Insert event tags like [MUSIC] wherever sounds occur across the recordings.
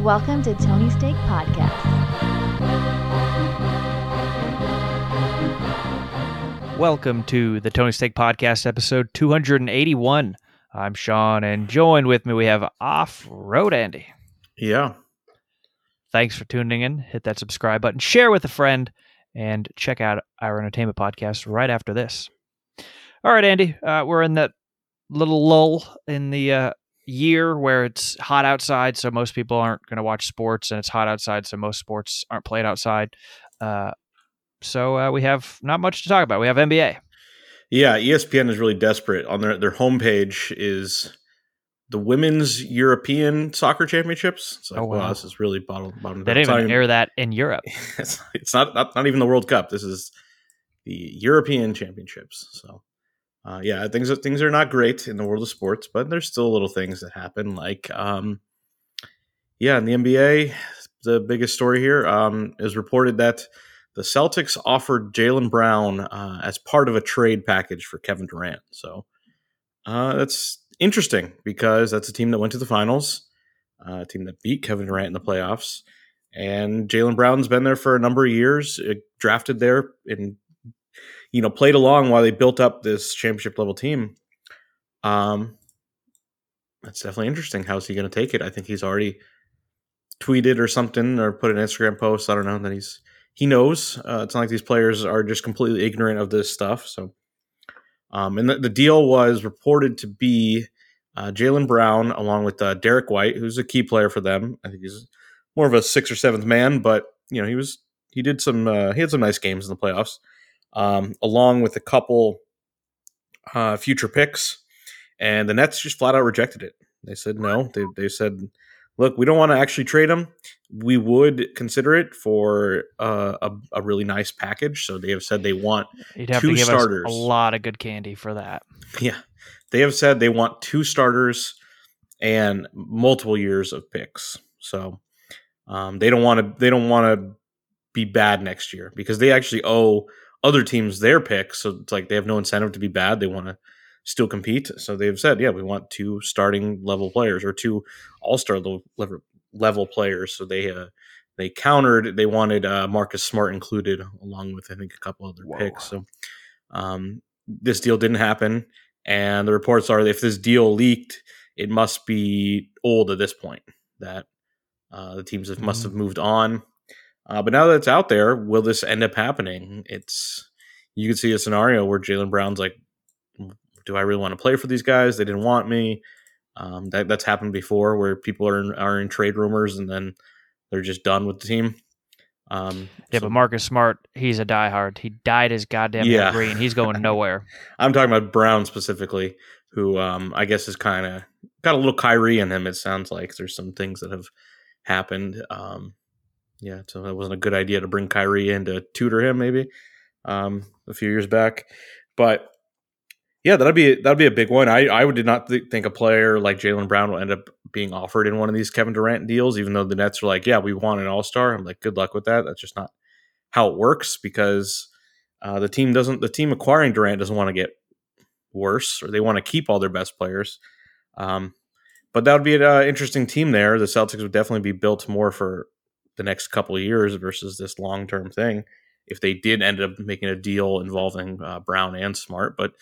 Welcome to Tony Steak Podcast. Welcome to the Tony Steak Podcast, episode 281. I'm Sean, and joined with me we have Off Road Andy. Yeah. Thanks for tuning in. Hit that subscribe button, share with a friend, and check out our entertainment podcast right after this. All right, Andy, uh, we're in that little lull in the uh, year where it's hot outside, so most people aren't going to watch sports, and it's hot outside, so most sports aren't played outside. Uh, so uh, we have not much to talk about. We have NBA. Yeah, ESPN is really desperate. On their their homepage is the women's European soccer championships. It's like, Oh, wow. wow. this is really bottom bottom. They didn't even air that in Europe. It's, [LAUGHS] it's not, not not even the World Cup. This is the European Championships. So, uh, yeah, things things are not great in the world of sports, but there's still little things that happen. Like, um, yeah, in the NBA, the biggest story here um, is reported that the Celtics offered Jaylen Brown uh, as part of a trade package for Kevin Durant. So, uh, that's interesting because that's a team that went to the finals, uh, a team that beat Kevin Durant in the playoffs and Jaylen Brown's been there for a number of years, uh, drafted there, and you know played along while they built up this championship level team. Um, that's definitely interesting. How's he going to take it? I think he's already tweeted or something or put an Instagram post. I don't know that he's he knows. Uh, it's not like these players are just completely ignorant of this stuff. So, um, and the, the deal was reported to be uh, Jaylen Brown along with uh, Derrick White, who's a key player for them. I think he's more of a sixth or seventh man, but you know he was he did some uh, he had some nice games in the playoffs, um, along with a couple uh, future picks, and the Nets just flat out rejected it. They said no. They they said, look, we don't want to actually trade him. We would consider it for uh, a a really nice package. So they have said they want You'd have Two to give starters. us a lot of good candy for that. yeah they have said they want two starters and multiple years of picks. So um, they don't want to they don't want to be bad next year because they actually owe other teams their picks. So it's like they have no incentive to be bad. They want to still compete. So they've said, yeah, we want two starting level players or two all star level, level players. So they uh, they countered. They wanted uh, Marcus Smart included along with I think a couple other Whoa. picks. So um, this deal didn't happen. And the reports are if this deal leaked, it must be old at this point. That uh, the teams have, must have moved on. Uh, but now that it's out there, will this end up happening? It's you could see a scenario where Jaylen Brown's like, "Do I really want to play for these guys? They didn't want me." Um, that that's happened before, where people are in, are in trade rumors and then they're just done with the team. Um, Yeah, so- but Marcus Smart, he's a diehard. He dyed his goddamn Yeah. green. He's going [LAUGHS] nowhere. I'm talking about Brown specifically, who um, I guess is kind of got a little Kyrie in him. It sounds like there's some things that have happened. Um, yeah, so it wasn't a good idea to bring Kyrie in to tutor him, maybe um, a few years back. But yeah, that'd be that'd be a big one. I I did not th- think a player like Jaylen Brown will end up being offered in one of these Kevin Durant deals, even though the Nets are like, yeah, we want an All Star. I'm like, good luck with that. That's just not how it works because uh, the team doesn't. The team acquiring Durant doesn't want to get worse, or they want to keep all their best players. Um, but that would be an uh, interesting team there. The Celtics would definitely be built more for the next couple of years versus this long term thing. If they did end up making a deal involving uh, Brown and Smart, but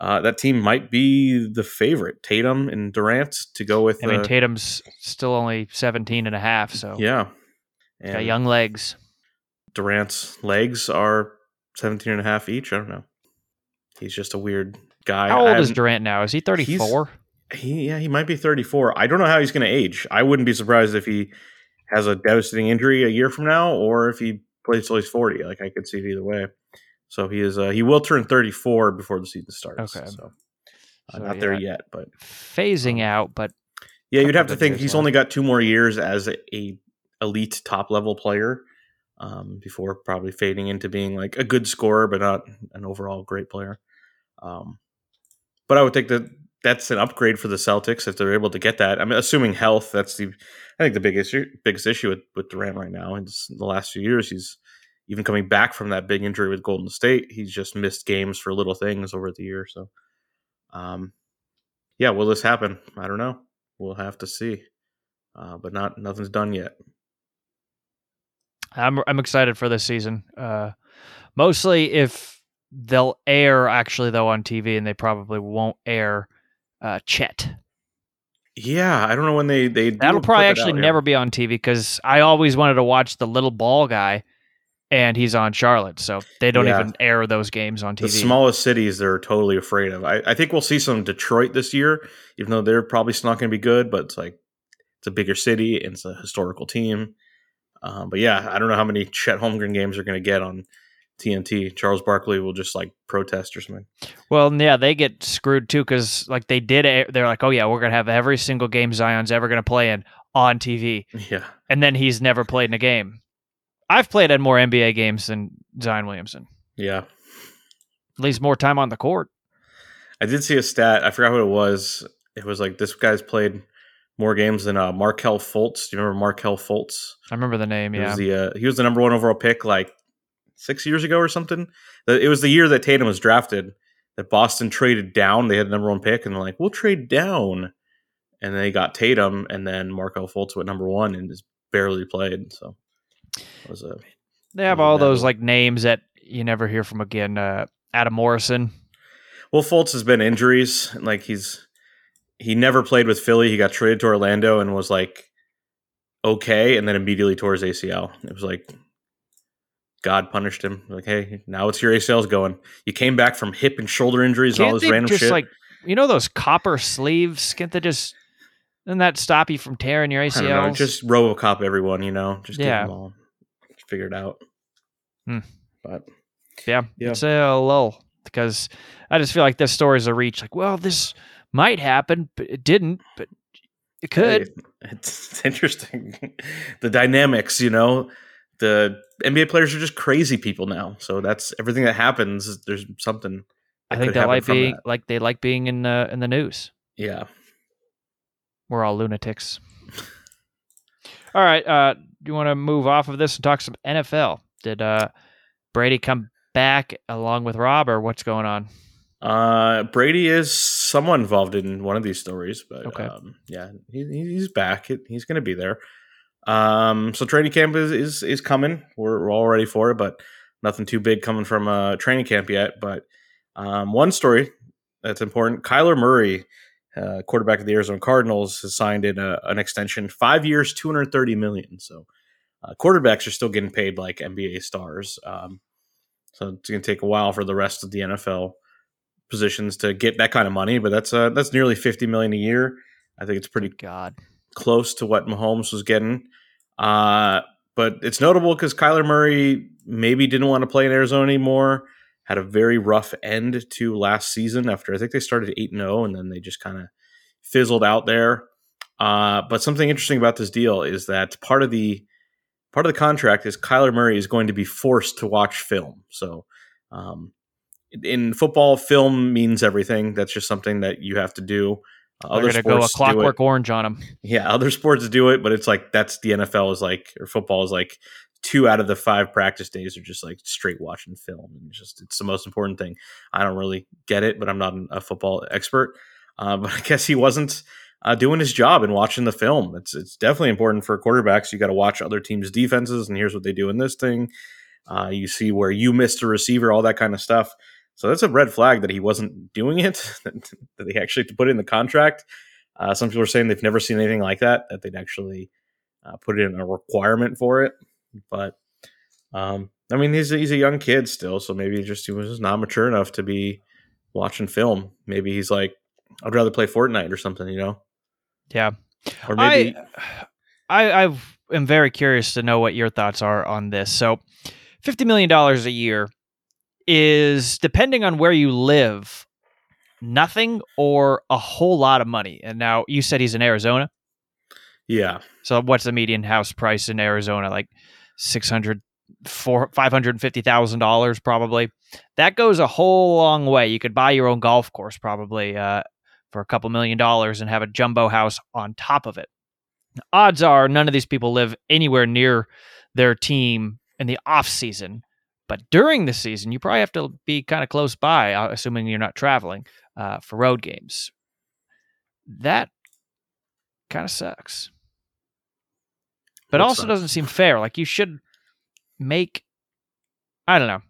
uh, that team might be the favorite, Tatum and Durant, to go with. I mean, uh, Tatum's still only 17 and a half, so yeah, he's got young legs. Durant's legs are 17 and a half each. I don't know. He's just a weird guy. How old is Durant now? Is he 34? He yeah, he might be 34. I don't know how he's going to age. I wouldn't be surprised if he has a devastating injury a year from now, or if he plays till he's 40. Like I could see it either way. So he is. Uh, he will turn 34 before the season starts. Okay. So, uh, So, not there yet, but Phasing out, but yeah, you'd have to think he's only got two more years as a, a elite top level player um, before probably fading into being like a good scorer, but not an overall great player. Um, but I would think that that's an upgrade for the Celtics if they're able to get that. I'm assuming health. That's the I think the biggest biggest issue with, with Durant right now. In the last few years, he's even coming back from that big injury with Golden State. He's just missed games for little things over the year. So, um, yeah, will this happen? I don't know. We'll have to see. uh, but not nothing's done yet. I'm I'm excited for this season. Uh, mostly if they'll air actually though on TV, and they probably won't air uh, Chet. Yeah, I don't know when they they That'll probably actually out, yeah. never be on TV because I always wanted to watch the little ball guy, and he's on Charlotte, so they don't Yeah. even air those games on TV. the smallest cities they're totally afraid of. I, I think we'll see some Detroit this year, even though they're probably not going to be good. But it's like it's a bigger city and it's a historical team. Um, but yeah, I don't know how many Chet Holmgren games are going to get on TNT. Charles Barkley will just like protest or something. Well, yeah, they get screwed too because like they did, they're like, oh yeah, we're gonna have every single game Zion's ever gonna play in on TV, Yeah, and then he's never played in a game. I've played in more NBA games than Zion Williamson. yeah. At least more time on the court. I did see a stat. I forgot what it was. It was like this guy's played more games than uh, Markelle Fultz. Do you remember Markelle Fultz? I remember the name. He Yeah, was the uh, he was the number one overall pick like six years ago or something. It was the year that Tatum was drafted. That Boston traded down. They had the number one pick, and they're like, "We'll trade down," and they got Tatum, and then Markelle Fultz went number one and just barely played. So it was a they have all those one. like names that you never hear from again. Uh, Adam Morrison. well. Fultz has been injuries. Like he's he never played with Philly. He got traded to Orlando and was like okay, and then immediately tore his ACL. It was like God punished him. Like, hey, now it's your ACL's going. You came back from hip and shoulder injuries and all Can't this random just shit. like you know those copper sleeves? Can't they just? Doesn't that stop you from tearing your I don't know, ACLs? just RoboCop everyone, you know, just Yeah. give them all figure it out. Hmm. But Yeah, Yeah. it's a lull because I just feel like this story's a reach. Like, well, this might happen, but it didn't. But it could. hey, it's, [LAUGHS] it's interesting. the dynamics, you know, the NBA players are just crazy people now. So that's everything that happens. There's something. I think could they happen like being that. like they like being in the in the news. Yeah. We're all lunatics. [LAUGHS] all right, uh, do you want to move off of this and talk some NFL? Did uh, Brady come back along with Rob, or what's going on? Uh, Brady is somewhat involved in one of these stories, but Okay. um, yeah, he, he's back. He's going to be there. Um, so training camp is is, is coming. We're, we're all ready for it, but nothing too big coming from uh, training camp yet. But um, one story that's important: Kyler Murray, uh, quarterback of the Arizona Cardinals, has signed in a, an extension, five years, two hundred thirty million. So uh, quarterbacks are still getting paid like NBA stars. Um, so it's going to take a while for the rest of the NFL positions to get that kind of money, but that's uh, that's nearly fifty million a year. I think it's pretty God, close to what Mahomes was getting. Uh, but it's notable because Kyler Murray maybe didn't want to play in Arizona anymore. Had a very rough end to last season after I think they started eight and zero, and then they just kind of fizzled out there. Uh, but something interesting about this deal is that part of the part of the contract is Kyler Murray is going to be forced to watch film. So um, in football, film means everything. That's just something that you have to do. Uh, they're gonna go a sports do it. clockwork orange on them. Yeah, other sports do it, but it's like that's the NFL is like or football is like two out of the five practice days are just like straight watching film and just it's the most important thing. I don't really get it, but I'm not a football expert. Uh, [LAUGHS] but I guess he wasn't uh, doing his job and watching the film. It's it's definitely important for quarterbacks. You got to watch other teams' defenses, and here's what they do in this thing. Uh, you see where you missed a receiver, all that kind of stuff. So that's a red flag that he wasn't doing it. [LAUGHS] that they actually put it in the contract. Uh, some people are saying they've never seen anything like that. That they'd actually uh, put in a requirement for it. But um, I mean, he's a, he's a young kid still, so maybe he just he was just not mature enough to be watching film. Maybe he's like, I'd rather play Fortnite or something, you know. Yeah, Or maybe I, [SIGHS] I I am very curious to know what your thoughts are on this. So, fifty million dollars a year is depending on where you live, nothing or a whole lot of money. And now you said he's in Arizona. yeah, So what's the median house price in Arizona? Like six hundred, four, five hundred fifty thousand dollars, probably. That goes a whole long way. You could buy your own golf course probably uh, for a couple million dollars and have a jumbo house on top of it. Odds are none of these people live anywhere near their team in the off season, but during the season, you probably have to be kind of close by, uh, assuming you're not traveling uh, for road games. That kind of sucks. but also nice. doesn't seem fair. Like you should make, I don't know,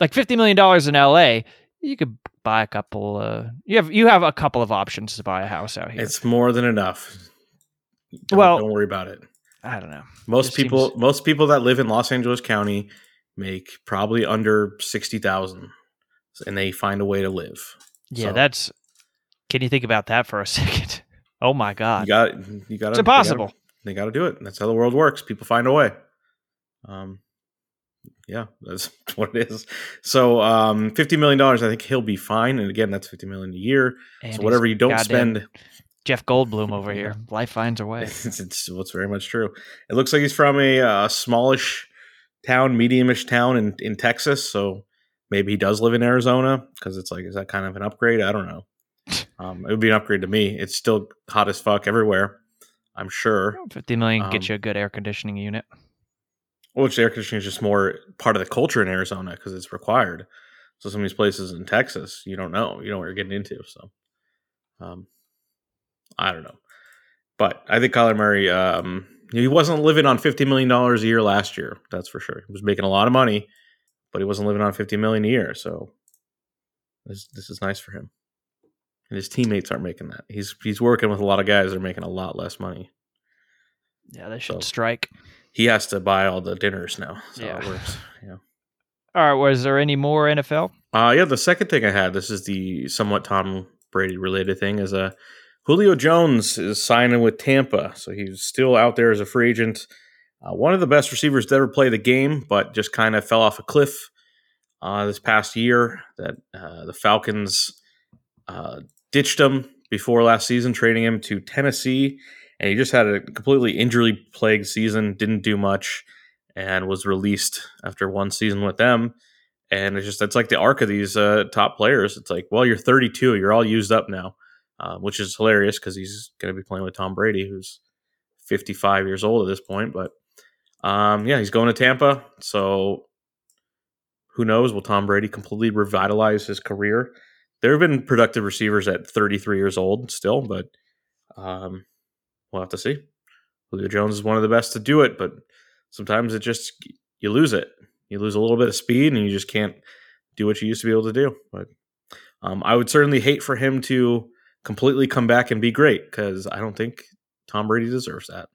like fifty million dollars in L.A. You could buy a couple. Uh, you have you have a couple of options to buy a house out here. It's more than enough. Don't, Well- don't worry about it. I don't know. Most people, seems- most people that live in Los Angeles County make probably under sixty thousand, and they find a way to live. Yeah, So- that's. Can you think about that for a [LAUGHS] second? Oh my god. You got, you got. it's impossible. They got to do it. That's how the world works. People find a way. Um, yeah, [LAUGHS] that's what it is. So, um, fifty million dollars. I think he'll be fine. And again, that's fifty million a year. And so whatever you don't spend, Jeff Goldblum over [LAUGHS] here. Life finds a way. it's, it's what's very much true. It looks like he's from a uh, smallish town, mediumish town in in Texas. So maybe he does live in Arizona because it's like, is that kind of an upgrade? I don't know. [LAUGHS] Um, it would be an upgrade to me. It's still hot as fuck everywhere. I'm sure. Fifty million can get Um, you a good air conditioning unit. Which air conditioning is just more part of the culture in Arizona because it's required. So some of these places in Texas, you don't know, you know what you're getting into. So, um, I don't know, but I think Kyler Murray, um, he wasn't living on fifty million dollars a year last year. That's for sure. He was making a lot of money, but he wasn't living on fifty million a year. So, this this is nice for him. And his teammates aren't making that. He's he's working with a lot of guys that are making a lot less money. Yeah, they should so- strike. He has to buy all the dinners now. That's how it Yeah. works. Yeah. [LAUGHS] All right, was there any more NFL? Uh, yeah, the second thing I had, this is the somewhat Tom Brady related thing, is uh, Julio Jones is signing with Tampa. So he's still out there as a free agent. Uh, one of the best receivers to ever play the game, but just kind of fell off a cliff uh, this past year. That uh, the Falcons uh, ditched him before last season, trading him to Tennessee. And he just had a completely injury plagued season, didn't do much, and was released after one season with them and it's just it's like the arc of these uh, top players. It's like, well, you're 32, you're all used up now, uh, which is hilarious because he's going to be playing with Tom Brady, who's 55 years old at this point. But um, yeah, he's going to Tampa, so who knows? Will Tom Brady completely revitalize his career? There have been productive receivers at 33 years old still, but um, we'll have to see. Julio Jones is one of the best to do it, but sometimes it just you lose it you lose a little bit of speed and you just can't do what you used to be able to do. But um, I would certainly hate for him to completely come back and be great because I don't think Tom Brady deserves that.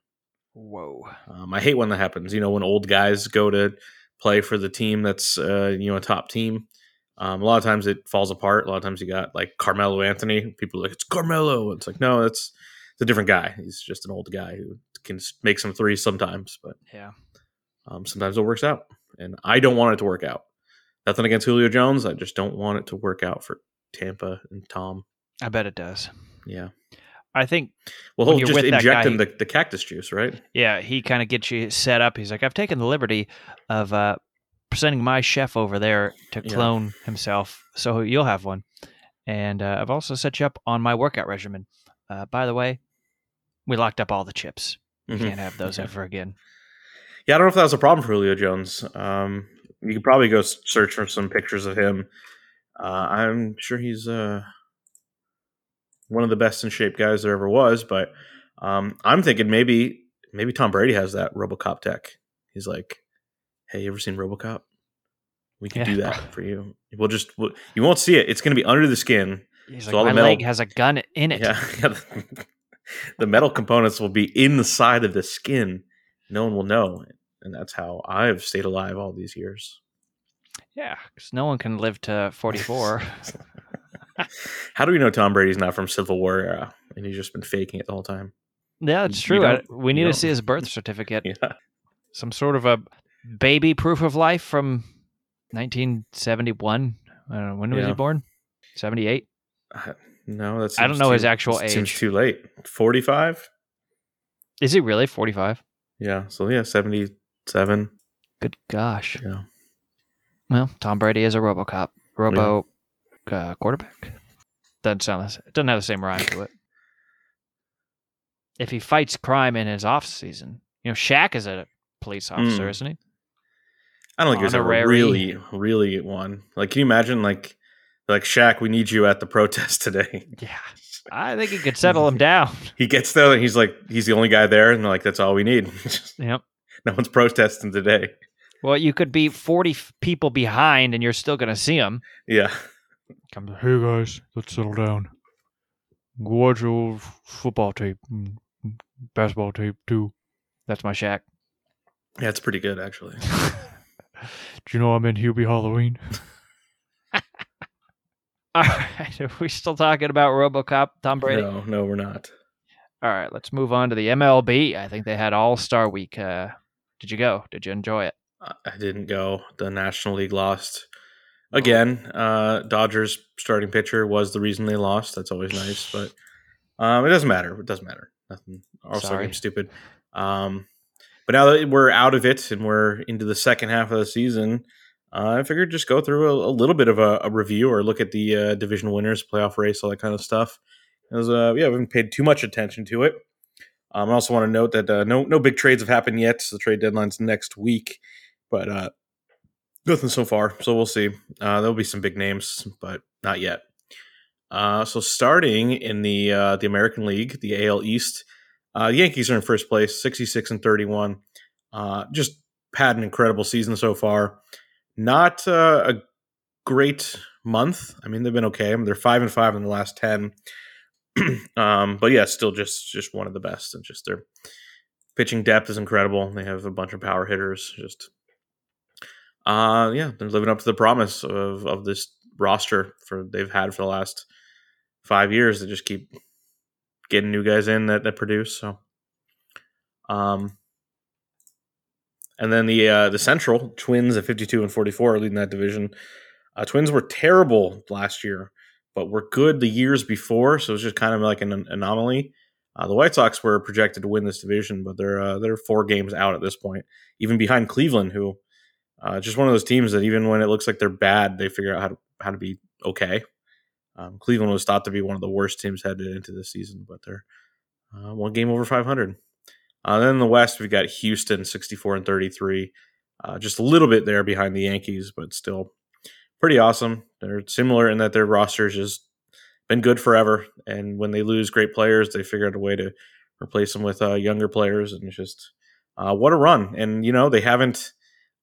Whoa. Um, I hate when that happens. You know, when old guys go to play for the team that's uh, you know a top team. Um, a lot of times it falls apart. A lot of times you got like Carmelo Anthony. People are like it's Carmelo. It's like no, it's it's a different guy. He's just an old guy who can make some threes sometimes, but Yeah. um, sometimes it works out, and I don't want it to work out. Nothing against Julio Jones. I just don't want it to work out for Tampa and Tom. I bet it does. Yeah. I think, Well, he'll just inject him the, the cactus juice, right? yeah, he kind of gets you set up. He's like, I've taken the liberty of uh, sending my chef over there to Yeah. clone himself, so you'll have one. And uh, I've also set you up on my workout regimen. Uh, by the way, we locked up all the chips. You Mhm. can't have those Yeah. ever again. Yeah, I don't know if that was a problem for Julio Jones. Um, you could probably go search for some pictures of him. Uh, I'm sure he's uh, one of the best in shape guys there ever was. But um, I'm thinking maybe maybe Tom Brady has that RoboCop tech. He's like, "Hey, you ever seen RoboCop? We can Yeah. do that for you. We'll just we'll, you won't see it. It's going to be under the skin. He's So like, all my the metal- leg has a gun in it. Yeah, [LAUGHS] [LAUGHS] the metal components will be in the side of the skin. No one will know, and that's how I've stayed alive all these years. Yeah, because no one can live to 44. [LAUGHS] How do we know Tom Brady's not from Civil War era and he's just been faking it the whole time? yeah, it's You true. I, we need to see his birth certificate. [LAUGHS] Yeah. Some sort of a baby proof of life from 1971. I don't know. When was he born? 78? Uh, no, that's I don't know his actual age. Seems age. too late. Forty-five. Is he really 45? Yeah. So yeah, seventy-seven. Good gosh. Yeah. Well, Tom Brady is a RoboCop. Robo uh, quarterback. Doesn't sound. It doesn't have the same rhyme to it. If he fights crime in his off season, you know, Shaq is a police officer, Mm. isn't he? I don't think there's ever Honorary. really, really one. Like, can you imagine, like, like Shaq? We need you at the protest [LAUGHS] today. Yeah, I think he could settle him down. [LAUGHS] he gets there and he's like, he's the only guy there, and they're like, that's all we need. [LAUGHS] Yep. no one's protesting today. Well, you could be 40 people behind and you're still going to see them. Yeah. Come, hey guys, let's settle down. Go watch your football tape, mm, basketball tape too. That's my shack. Yeah, it's pretty good actually. [LAUGHS] Do you know I'm in Hubie Halloween? [LAUGHS] [LAUGHS] All right, are we still talking about RoboCop, Tom Brady? No, no, we're not. All right, let's move on to the MLB. I think they had All Star Week. Uh, did you go? Did you enjoy it? I I didn't go. The National League lost again. Uh, Dodgers starting pitcher was the reason they lost. That's always nice, but um, it doesn't matter. It doesn't matter. Nothing. Sorry. game stupid. Um, but now that we're out of it and we're into the second half of the season, uh, I figured just go through a, a little bit of a, a review or look at the uh, division winners, playoff race, all that kind of stuff. As uh, yeah, we haven't paid too much attention to it. Um, I also want to note that uh, no no big trades have happened yet. So the trade deadline's next week, but uh, nothing so far. So we'll see. Uh, there'll be some big names, but not yet. Uh, so starting in the uh, the American League, the AL East, uh, Yankees are in first place, sixty six and thirty one. Uh, just had an incredible season so far. Not uh, a great month. I mean, they've been okay. I mean, they're five and five in the last ten. [CLEARS THROAT] um, but yeah, still just just one of the best, and just their pitching depth is incredible. They have a bunch of power hitters. Just uh, yeah, they're living up to the promise of of this roster for they've had for the last five years. They just keep getting new guys in that, that produce. So, um, and then the uh, the Central Twins at fifty two and forty four are leading that division. Uh, Twins were terrible last year, but were good the years before, so it's just kind of like an an- anomaly. Uh, the White Sox were projected to win this division, but they're uh, they're four games out at this point, even behind Cleveland, who uh, just one of those teams that even when it looks like they're bad, they figure out how to how to be okay. Um, Cleveland was thought to be one of the worst teams headed into the season, but they're uh, one game over 500. Uh, then in the West, we've got Houston, 64 and 33, uh, just a little bit there behind the Yankees, but still pretty awesome. They're similar in that their roster's just been good forever, and when they lose great players, they figure out a way to replace them with uh, younger players, and just uh, what a run. And you know they haven't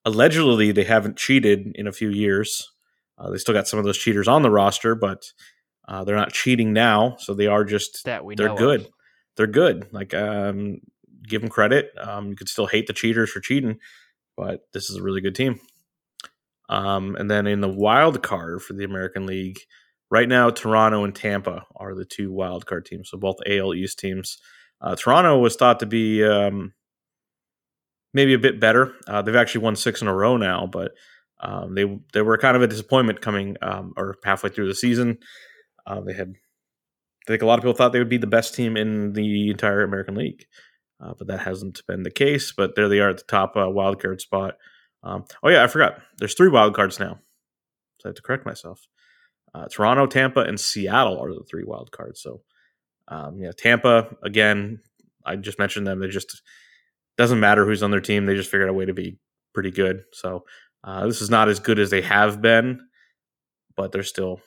allegedly they haven't cheated in a few years. Uh, they still got some of those cheaters on the roster, but uh, they're not cheating now, so they are just That we they're know of. good. They're good. Like um, give them credit. Um, you could still hate the cheaters for cheating, but this is a really good team. Um, and then in the wild card for the American League, right now Toronto and Tampa are the two wild card teams. So both AL East teams. Uh, Toronto was thought to be um, maybe a bit better. Uh, they've actually won six in a row now, but um, they they were kind of a disappointment coming um, or halfway through the season. Uh, they had, I think, a lot of people thought they would be the best team in the entire American League, uh, but that hasn't been the case. But there they are at the top uh, wild card spot. Um, oh yeah, I forgot. There's three wild cards now, so I have to correct myself. Uh, Toronto, Tampa, and Seattle are the three wild cards. So um, yeah, Tampa again. I just mentioned them. They just doesn't matter who's on their team. They just figured out a way to be pretty good. So uh, this is not as good as they have been, but they're still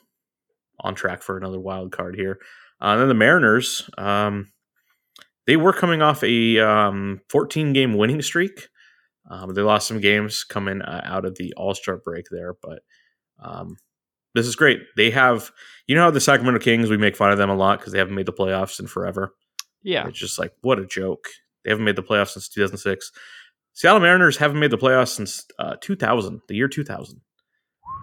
on track for another wild card here. Uh, and then the Mariners, um, they were coming off a um, 14 game winning streak. Um, they lost some games coming uh, out of the All Star break there, but um, this is great. They have, you know, how the Sacramento Kings, we make fun of them a lot because they haven't made the playoffs in forever. Yeah. It's just like, what a joke. They haven't made the playoffs since 2006. Seattle Mariners haven't made the playoffs since uh, 2000, the year 2000.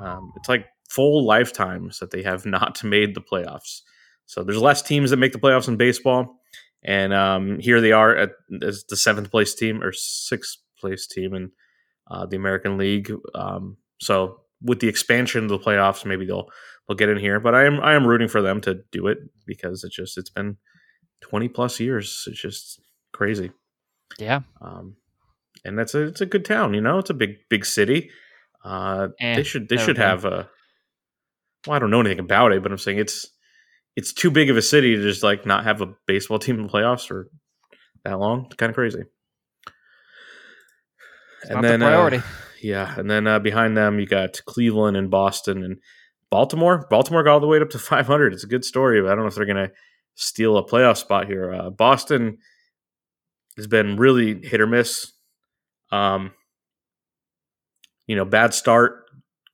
Um, it's like full lifetimes that they have [LAUGHS] not made the playoffs. So there's less teams that make the playoffs in baseball. And um, here they are at, as the seventh place team or sixth place team in uh, the American League. Um, so with the expansion of the playoffs, maybe they'll they'll get in here. But I am I am rooting for them to do it because it's just it's been 20 plus years. It's just crazy. Yeah. Um, and that's a it's a good town, you know. It's a big big city. Uh, Eh, they should they should have a. Well, I don't know anything about it, but I'm saying it's it's too big of a city to just like not have a baseball team in the playoffs for that long. It's kind of crazy. It's not the priority. Uh, yeah, and then uh, behind them you got Cleveland and Boston and Baltimore. Baltimore got all the way up to [LAUGHS] 500. It's a good story, but I don't know if they're going to steal a playoff spot here. Uh, Boston has been really hit or miss. Um, you know, bad start,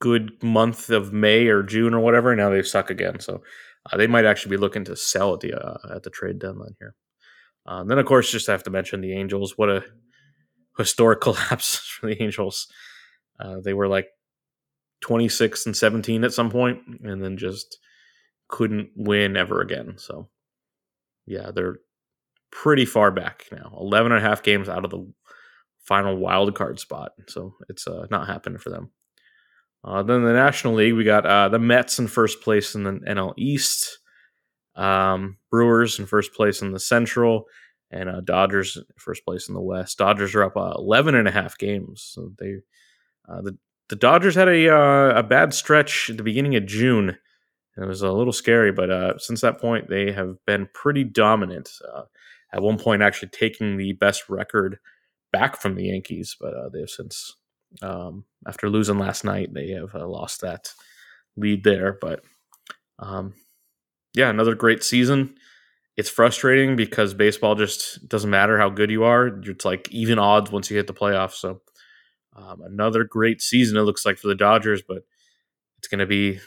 good month of May or June or whatever. Now they suck again. So uh, they might actually be looking to sell at the uh, at the trade deadline here. Um, then, of course, just have to mention the Angels. What a historic [LAUGHS] collapse for the Angels. Uh, they were like 26 and 17 at some point, and then just couldn't win ever again. So, yeah, they're pretty far back now 11 and a half games out of the final wild card spot. So, it's uh, not happening for them. Uh, then the National League, we got uh, the Mets in first place in the NL East, um, Brewers in first place in the Central, and uh, Dodgers first place in the West. Dodgers are up uh, 11 and a half games. So they uh, the the Dodgers had a a bad stretch at the beginning of June. It was a little scary, but uh, since that point, they have been pretty dominant. Uh, at one point, actually taking the best record back from the Yankees, but uh, they have since, um, after losing last night, they have uh, lost that lead there. But um, yeah, another great season. It's frustrating because baseball just doesn't matter how good you are. It's like even odds once you hit the playoffs. So um, another great season it looks like for the Dodgers, but it's going to be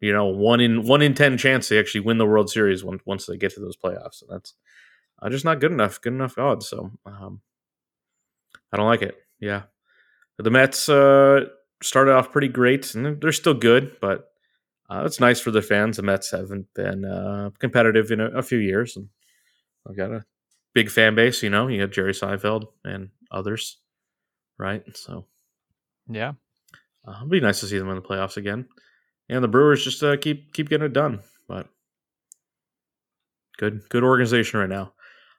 you know one in one in ten chance they actually win the World Series once once they get to those playoffs, and that's uh, just not good enough. Good enough odds. So um, I don't like it. Yeah, the Mets uh, started off pretty great, and they're still good, but uh, it's nice for the fans. The Mets haven't been uh, competitive in a, a, few years, and I've got a big fan base. You know, you have Jerry Seinfeld and others, right? So, yeah, uh, it'd be nice to see them in the playoffs again. And the Brewers just uh, keep keep getting it done, but good good organization right now.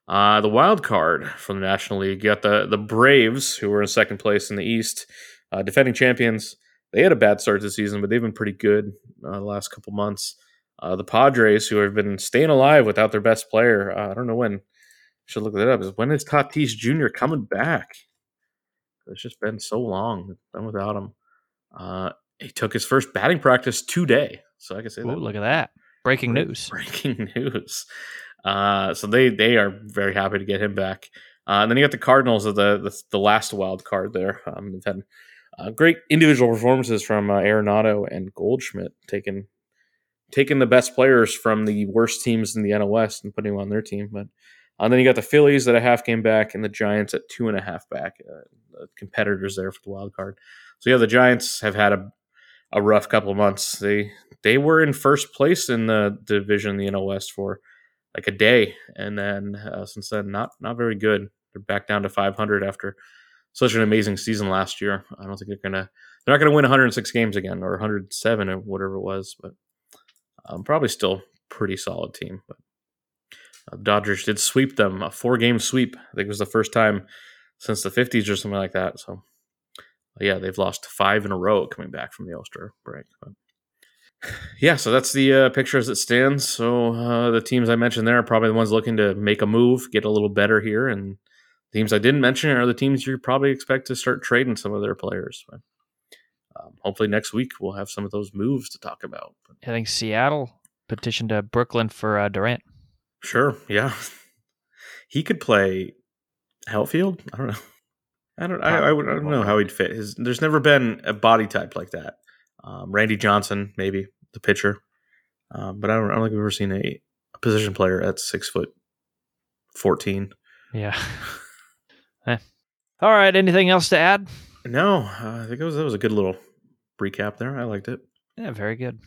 Uh, the wild card from the National League, you got the the Braves, who were in second place in the East, uh, defending champions they had a bad start to the season, but they've been pretty good uh, the last couple months. Uh, the Padres, who have been staying alive without their best player, uh, I don't know when. I should look that up. Is when is Tatis Jr. coming back? It's just been so long. It's Been without him. Uh, he took his first batting practice today, so I can say Ooh, that. Look at that! Breaking news. Breaking [LAUGHS] news. Uh, so they they are very happy to get him back. Uh, and then you got the Cardinals of the, the, the last wild card there. Um, they've had uh, great individual performances from uh, Arenado and Goldschmidt, taking taking the best players from the worst teams in the NL West and putting them on their team. But uh, then you got the Phillies at a half game back and the Giants at two and a half back. Uh, competitors there for the wild card. So yeah, the Giants have had a a rough couple of months. They they were in first place in the division, the NL West, for like a day, and then uh, since then, not not very good. They're back down to 500 after such an amazing season last year. I don't think they're gonna they're not gonna win 106 games again or 107 or whatever it was, but um, probably still pretty solid team. But uh, Dodgers did sweep them a four game sweep. I think it was the first time since the 50s or something like that. So yeah, they've lost five in a row coming back from the All Star break. But, yeah, so that's the uh, picture as it stands. So uh, the teams I mentioned there are probably the ones looking to make a move, get a little better here, and teams I didn't mention are the teams you probably expect to start trading some of their players. But, um, hopefully next week we'll have some of those moves to talk about. I think Seattle petitioned to Brooklyn for uh, Durant. Sure, yeah, [LAUGHS] he could play outfield. I don't know. I don't. I, I, would, I don't know how he'd fit. His, there's never been a body type like that. Um, Randy Johnson, maybe the pitcher, um, but I don't. I don't think I've ever seen a, a position player at six foot fourteen. Yeah. [LAUGHS] Eh. All right. Anything else to add? No, uh, I think was, that was a good little recap there. I liked it. Yeah, very good.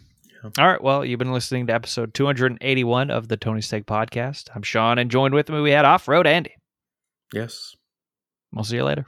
Yeah. All right. Well, you've been listening to episode 281 of the Tony Steak podcast. I'm Sean, and joined with me, we had Off Road Andy. Yes. We'll see you later.